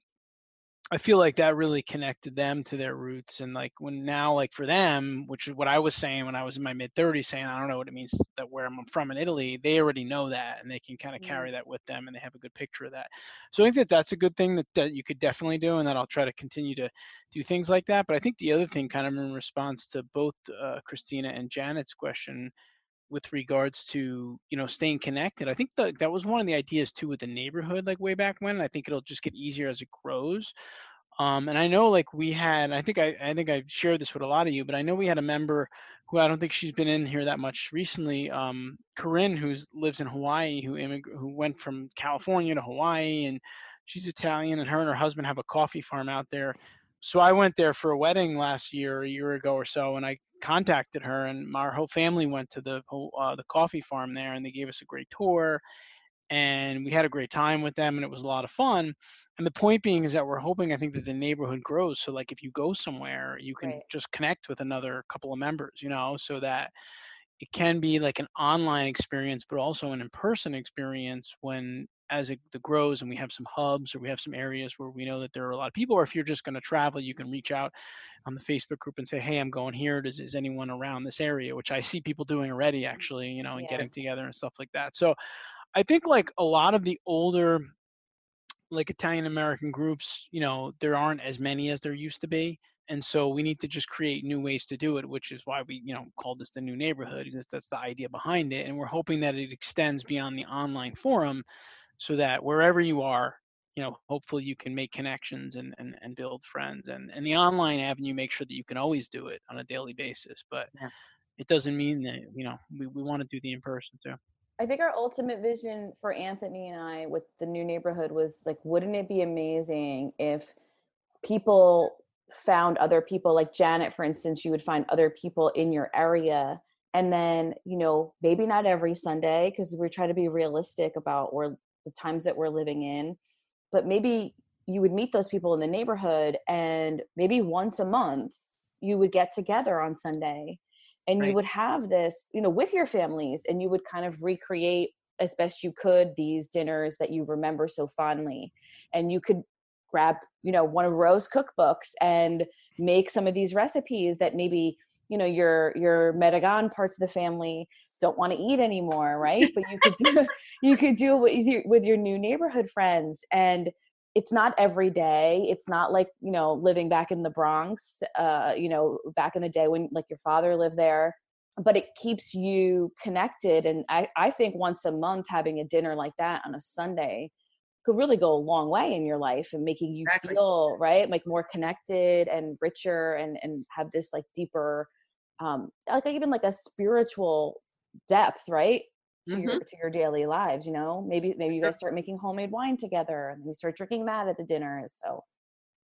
i feel like that really connected them to their roots and like when now like for them which is what i was saying when i was in my mid 30s saying i don't know what it means that where i'm from in italy they already know that and they can kind of carry that with them and they have a good picture of that. So i think that that's a good thing that, that you could definitely do and that i'll try to continue to do things like that but i think the other thing kind of in response to both uh, christina and janet's question with regards to you know staying connected i think that that was one of the ideas too with the neighborhood like way back when i think it'll just get easier as it grows. Um, and i know like we had i think I, I think i shared this with a lot of you but i know we had a member who i don't think she's been in here that much recently um, corinne who lives in hawaii who immig- who went from california to hawaii and she's italian and her and her husband have a coffee farm out there so I went there for a wedding last year, a year ago or so, and I contacted her, and our whole family went to the whole, uh, the coffee farm there, and they gave us a great tour, and we had a great time with them, and it was a lot of fun. And the point being is that we're hoping, I think, that the neighborhood grows. So like, if you go somewhere, you can Right. just connect with another couple of members, you know, so that it can be like an online experience, but also an in-person experience when as it grows and we have some hubs or we have some areas where we know that there are a lot of people, or if you're just going to travel, you can reach out on the Facebook group and say, "Hey, I'm going here. Does is anyone around this area?" Which I see people doing already, actually, you know, and getting together and stuff like that. So, I think like a lot of the older, like Italian American groups, you know, there aren't as many as there used to be. And so we need to just create new ways to do it, which is why we, you know, called this the new neighborhood, because that's the idea behind it. And we're hoping that it extends beyond the online forum so that wherever you are, you know, hopefully you can make connections and, and, and build friends. And, and the online avenue, make sure that you can always do it on a daily basis. But Yeah. it doesn't mean that, you know, we, we want to do the in person too. I think our ultimate vision for Anthony and I with the new neighborhood was like, wouldn't it be amazing if people found other people, like Janet, for instance, you would find other people in your area. And then, you know, maybe not every Sunday, because we're trying to be realistic about where the times that we're living in, but maybe you would meet those people in the neighborhood and maybe once a month you would get together on Sunday and you would have this you know with your families and you would kind of recreate as best you could these dinners that you remember so fondly and you could grab you know one of rose cookbooks and make some of these recipes that maybe you know your your Medigan parts of the family don't want to eat anymore right but you could do you could do it with your, with your new neighborhood friends and it's not every day it's not like you know living back in the bronx uh you know back in the day when like your father lived there but it keeps you connected and i i think once a month having a dinner like that on a sunday could really go a long way in your life and making you Exactly. feel right like more connected and richer and and have this like deeper um like even like a spiritual depth right to your to your daily lives you know maybe maybe you guys start making homemade wine together and you start drinking that at the dinners so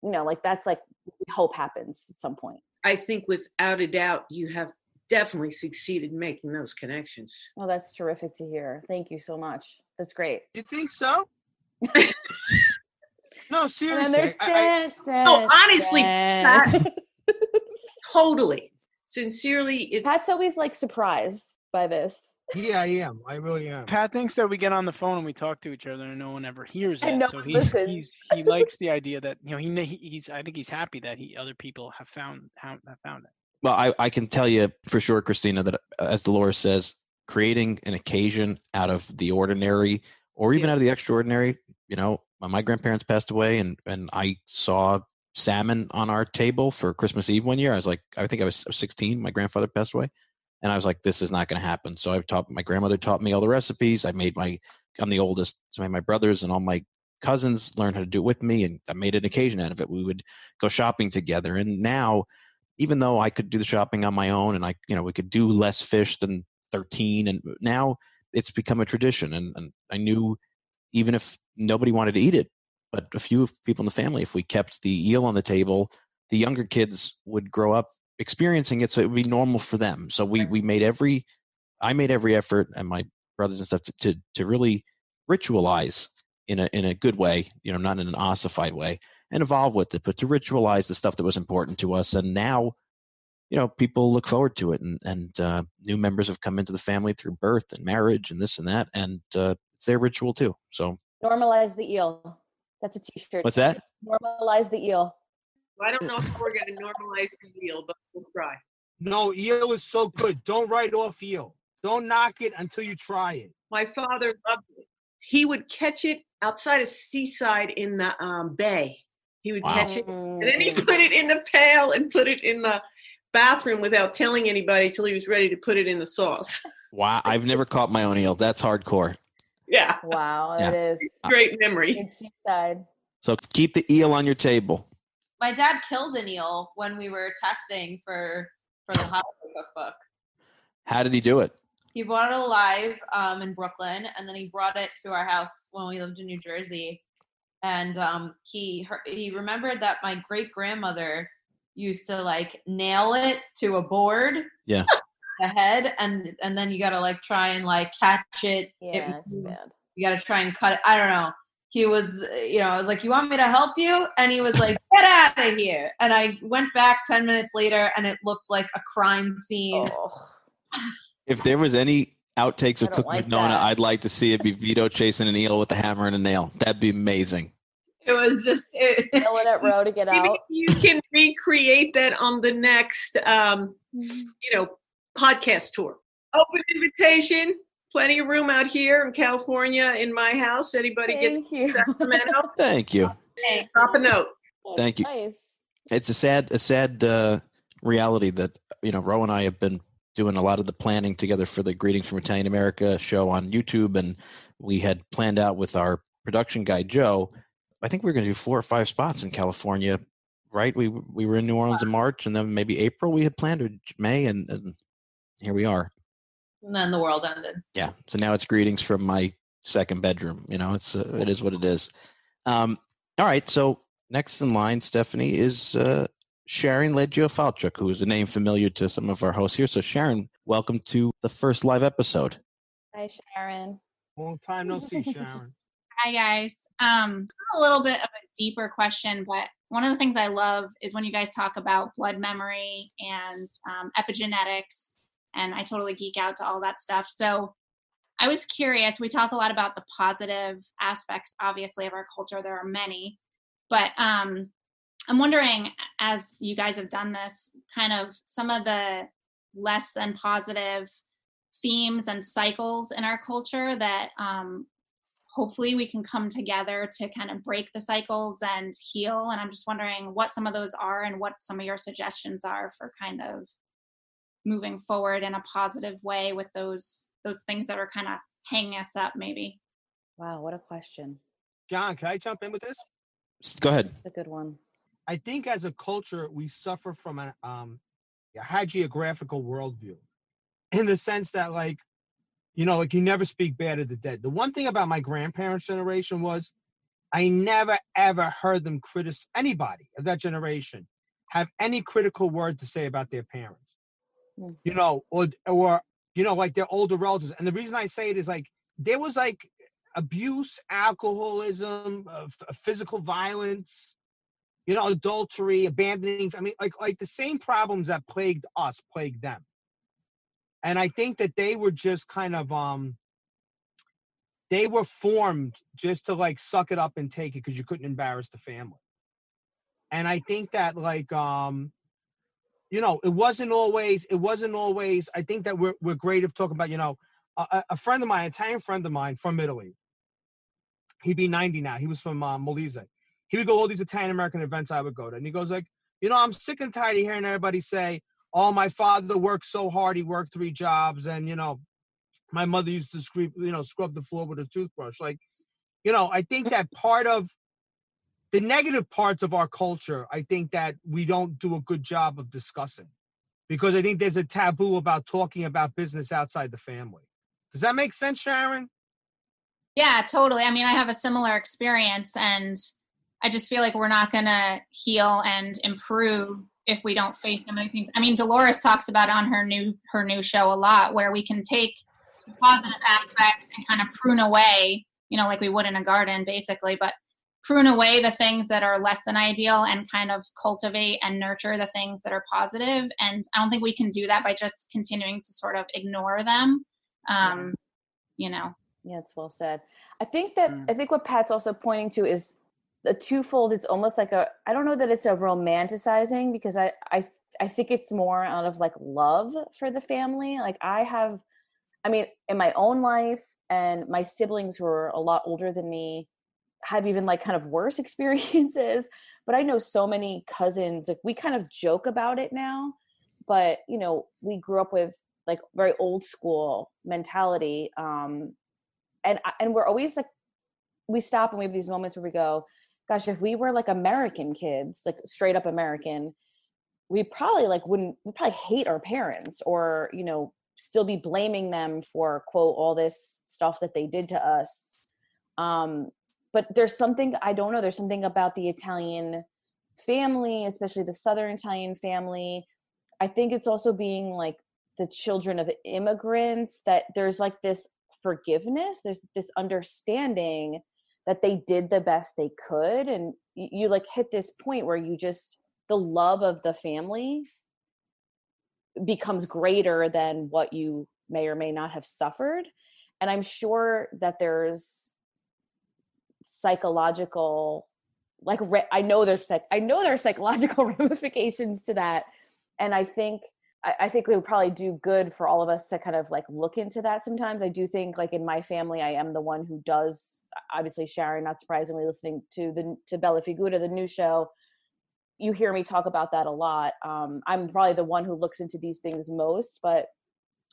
you know like that's like what we hope happens at some point I think without a doubt you have definitely succeeded in making those connections. well that's terrific to hear thank you so much that's great You think so? no, seriously. then I- I- No, honestly, Dan. Totally. Sincerely, it's pat's always like surprised by this yeah, I am. I really am. Pat thinks that we get on the phone and we talk to each other and no one ever hears And it. no so one he's, he's he likes the idea that you know he he's I think he's happy that he other people have found have have found it. Well, I, I can tell you for sure, Christina, that uh, as Dolores says, creating an occasion out of the ordinary or even out of the extraordinary, you know, my grandparents passed away and, and I saw salmon on our table for Christmas Eve one year, I was like, I think I was 16. My grandfather passed away. And I was like, this is not going to happen. So I taught my grandmother taught me all the recipes. I made my, I'm the oldest. So my brothers and all my cousins learned how to do it with me and I made an occasion out of it. We would go shopping together. And now, even though I could do the shopping on my own and I, you know, we could do less fish than 13 and now it's become a tradition and, and i knew even if nobody wanted to eat it but a few people in the family if we kept the eel on the table the younger kids would grow up experiencing it so it would be normal for them so we we made every i made every effort and my brothers and stuff to to, to really ritualize in a in a good way you know not in an ossified way and evolve with it but to ritualize the stuff that was important to us and now you know people look forward to it and and uh, new members have come into the family through birth and marriage and this and that and uh, it's their ritual too so Normalize the eel. That's a t-shirt. what's that Normalize the eel. I don't know if we're going to normalize the deal, but we'll try. No, eel is so good. Don't write off eel. Don't knock it until you try it. My father loved it. He would catch it outside of Seaside in the um, bay. He would catch it, and then he put it in the pail and put it in the bathroom without telling anybody till he was ready to put it in the sauce. wow i've never caught my own eel that's hardcore yeah, Wow, Yeah. it is. great memory. In Seaside. so keep the eel on your table My dad killed an eel when we were testing for for the holiday cookbook. how did he do it He bought it alive um, in Brooklyn, and then he brought it to our house when we lived in New Jersey. And um, he her- he remembered that my great grandmother used to like nail it to a board, Yeah. the head, and and then you got to like try and like catch it. Yeah, it it's moves. bad. You got to try and cut it. I don't know. He was, you know, I was like, "You want me to help you?" And he was like, "Get out of here!" And I went back ten minutes later, and it looked like a crime scene. Oh, if there was any outtakes of don't cook like McNona, that. I'd like to see it be Vito chasing an eel with a hammer and a nail. That'd be amazing. It was just. It, yelling at Roe to get out. you can recreate that on the next, um, you know, podcast tour. Open invitation. Plenty of room out here in California in my house. Anybody gets Thank you. Sacramento, Thank you. Hey, drop a note. Thank you. Nice. It's a sad, a sad uh, reality that you know. Ro and I have been doing a lot of the planning together for the Greetings from Italian America show on YouTube, and we had planned out with our production guy Joe. I think we are going to do four or five spots in California. Right? We we were in New Orleans in March, and then maybe April we had planned or May, and, and here we are. and then the world ended. yeah so now it's greetings from my second bedroom you know it's uh, it is what it is um all right so next in line stephanie is uh sharon leggio falchuk who is a name familiar to some of our hosts here so sharon welcome to the first live episode Hi, Sharon. Long time no see, Sharon. Hi guys. Um, a little bit of a deeper question, but one of the things I love is when you guys talk about blood memory and um, epigenetics, and I totally geek out to all that stuff. So I was curious. We talk a lot about the positive aspects, obviously, of our culture. There are many, but um, I'm wondering, as you guys have done this, kind of some of the less than positive themes and cycles in our culture that um, hopefully we can come together to kind of break the cycles and heal and i'm just wondering what some of those are and what some of your suggestions are for kind of moving forward in a positive way with those those things that are kind of hanging us up maybe Wow, what a question. John, can I jump in with this? Go ahead That's a good one. I think as a culture, we suffer from a um, a hagiographical worldview in the sense that, like, you know, like you never speak bad of the dead. The one thing about my grandparents' generation was I never ever heard them criticize anybody of that generation have any critical word to say about their parents, Mm. you know, or or you know, like their older relatives. And the reason I say it is like there was like abuse, alcoholism, uh, f- physical violence, you know, adultery, abandoning. I mean, like like the same problems that plagued us plagued them. And I think that they were just kind of um they were formed just to like suck it up and take it because you couldn't embarrass the family. And I think that like um you know, it wasn't always, it wasn't always, I think that we're, we're great of talking about, you know, a, a- friend of mine, Italian friend of mine from Italy, he'd be 90 now. He was from uh, Molise. He would go all these Italian American events I would go to. And he goes like, you know, I'm sick and tired of hearing everybody say, oh, my father worked so hard. He worked three jobs. And, you know, my mother used to scrape, you know, scrub the floor with a toothbrush. Like, you know, I think that part of the negative parts of our culture, I think that we don't do a good job of discussing because I think there's a taboo about talking about business outside the family. Does that make sense, Sharon? Yeah, totally. I mean, I have a similar experience, and I just feel like we're not going to heal and improve if we don't face so many things. I mean, Dolores talks about on her new her new show a lot, where we can take positive aspects and kind of prune away, you know, like we would in a garden, basically, but prune away the things that are less than ideal and kind of cultivate and nurture the things that are positive. And I don't think we can do that by just continuing to sort of ignore them. Um, you know. Yeah, it's well said. I think that I think what Pat's also pointing to is a twofold. It's almost like a I don't know that it's a romanticizing because I I I think it's more out of like love for the family. Like I have, I mean, in my own life and my siblings who are a lot older than me have even like kind of worse experiences. But I know so many cousins. Like we kind of joke about it now, but you know we grew up with like very old school mentality um and and we're always like we stop and we have these moments where we go gosh if we were like american kids like straight up american we probably like wouldn't we probably hate our parents or you know still be blaming them for quote all this stuff that they did to us um but there's something i don't know there's something about the italian family especially the southern italian family. I think it's also being like the children of immigrants that there's like this forgiveness there's this understanding that they did the best they could and you, you like hit this point where you just the love of the family becomes greater than what you may or may not have suffered. And i'm sure that there's psychological like i know there's i know there are psychological ramifications to that and i think I, think it would probably do good for all of us to kind of like look into that sometimes. I do think like in my family i am the one who does obviously sharon not surprisingly listening to the to bella figura the new show. You hear me talk about that a lot. Um, i'm probably the one who looks into these things most but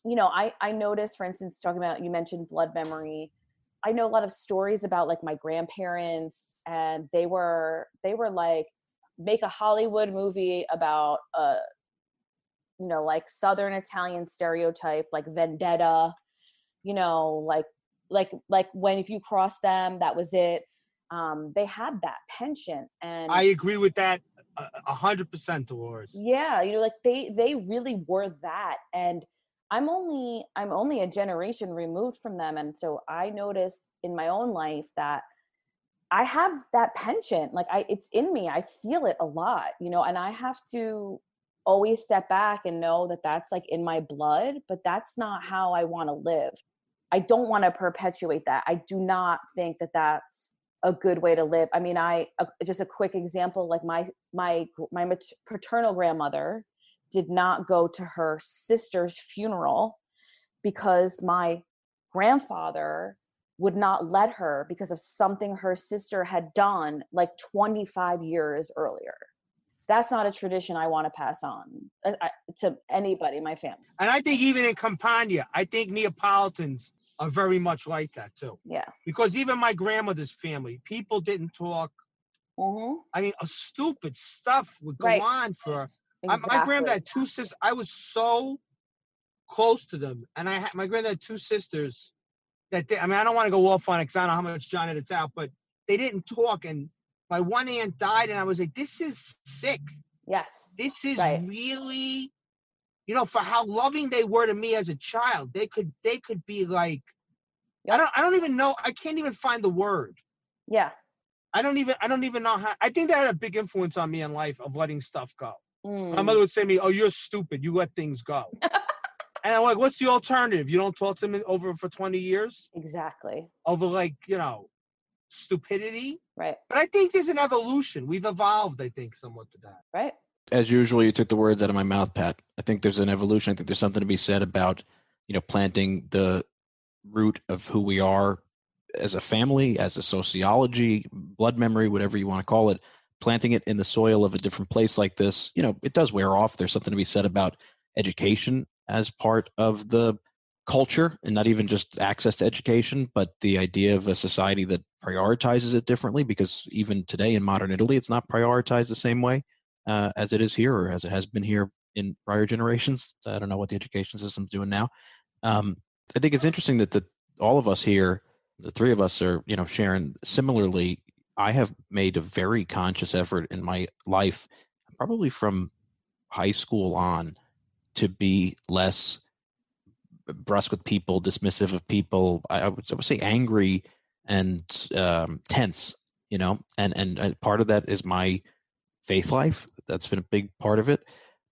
you know i i noticed for instance talking about you mentioned blood memory i know a lot of stories about like my grandparents and they were they were like make a hollywood movie about a you know like southern italian stereotype like vendetta you know like like like when if you cross them that was it um they had that penchant and I agree with that a hundred percent, Dolores. yeah you know like they they really were that and i'm only i'm only a generation removed from them and so i notice in my own life that i have that penchant like i it's in me i feel it a lot you know and i have to always step back and know that that's like in my blood but that's not how i want to live. I don't want to perpetuate that i do not think that that's a good way to live. I mean i just a quick example like my my my mat- paternal grandmother did not go to her sister's funeral because my grandfather would not let her because of something her sister had done like 25 years earlier that's not a tradition i want to pass on uh, to anybody in my family And I think even in Campania, I think Neapolitans are very much like that too. yeah Because even my grandmother's family, people didn't talk. mm-hmm. I mean, uh, stupid stuff would go Right. on for. I, my granddad had two sisters. I was so close to them, and I had my granddad had two sisters. That they, I mean, I don't want to go off on it because I don't know how much John edits out, but they didn't talk. And my one aunt died, and I was like, "This is sick. yes This is Right. really." you know, for how loving they were to me as a child. They could they could be like I don't I don't even know I can't even find the word. yeah I don't even I don't even know how I think that had a big influence on me in life of letting stuff go. My Mm. mother would say to me, Oh, you're stupid, you let things go. and I'm like, what's the alternative? You don't talk to them over for 20 years? exactly Over like, you know, stupidity? right But I think there's an evolution. We've evolved, I think, somewhat to that. right as usual, you took the words out of my mouth, Pat. I think there's an evolution. I think there's something to be said about, you know, planting the root of who we are as a family, as a sociology, blood memory, whatever you want to call it, planting it in the soil of a different place like this, you know, it does wear off. There's something to be said about education as part of the culture and not even just access to education, but the idea of a society that prioritizes it differently because even today in modern Italy, it's not prioritized the same way uh, as it is here or as it has been here in prior generations. I don't know what the education system's doing now. Um, I think it's interesting that the, all of us here, the three of us are, you know, sharing similarly. I have made a very conscious effort in my life, probably from high school on, to be less brusque with people, dismissive of people. I, I, would, I would, say angry and um, tense, you know, and, and, and part of that is my faith life. That's been a big part of it.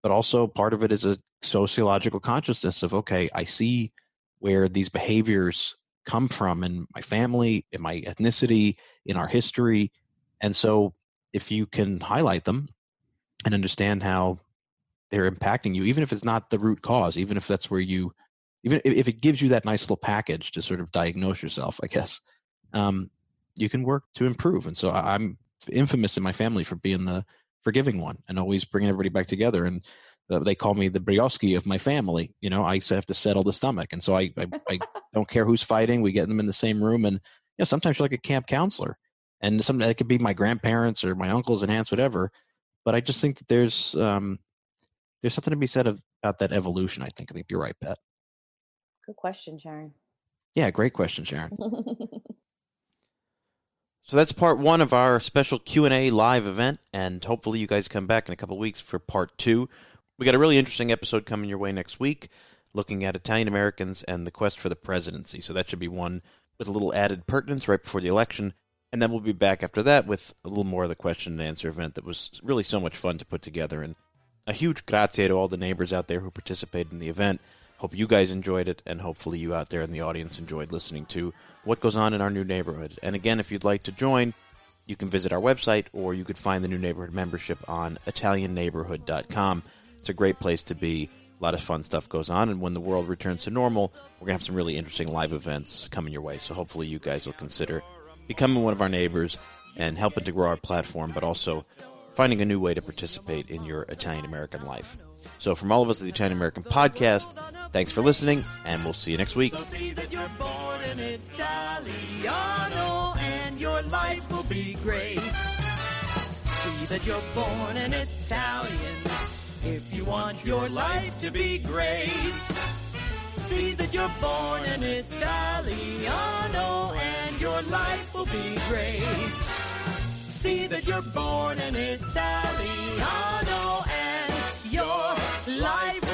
But also part of it is a sociological consciousness of, okay, I see where these behaviors come from in my family, in my ethnicity, in our history. And so if you can highlight them and understand how they're impacting you, even if it's not the root cause, even if that's where you, even if it gives you that nice little package to sort of diagnose yourself, I guess, um, you can work to improve. And so I'm infamous in my family for being the forgiving one and always bringing everybody back together. And they call me the Brioschi of my family. You know, I have to settle the stomach. And so I, I, I don't care who's fighting. We get them in the same room. And, you know, sometimes you're like a camp counselor. And some it could be my grandparents or my uncles and aunts, whatever. But I just think that there's um, there's something to be said of, about that evolution. I think. I think you're right, Pat. Good question, Sharon. Yeah, great question, Sharon. So that's part one of our special Q and A live event, and hopefully you guys come back in a couple weeks for part two. We got a really interesting episode coming your way next week, looking at Italian Americans and the quest for the presidency. So that should be one with a little added pertinence right before the election, and then we'll be back after that with a little more of the question and answer event that was really so much fun to put together. And a huge grazie to all the neighbors out there who participated in the event. Hope you guys enjoyed it, and hopefully you out there in the audience enjoyed listening to what goes on in our new neighborhood. And again, if you'd like to join, you can visit our website or you could find the new neighborhood membership on ItalianNeighborhood.com. It's a great place to be. A lot of fun stuff goes on, and when the world returns to normal, we're going to have some really interesting live events coming your way. So hopefully, you guys will consider becoming one of our neighbors and helping to grow our platform, but also finding a new way to participate in your Italian American life. So, from all of us at the Italian American Podcast, thanks for listening, and we'll see you next week. So see that you're born an Italiano and your life will be great. See that you're born an Italian if you want your life to be great. See that you're born an Italiano and your life will be great. See that you're born an Italiano and your life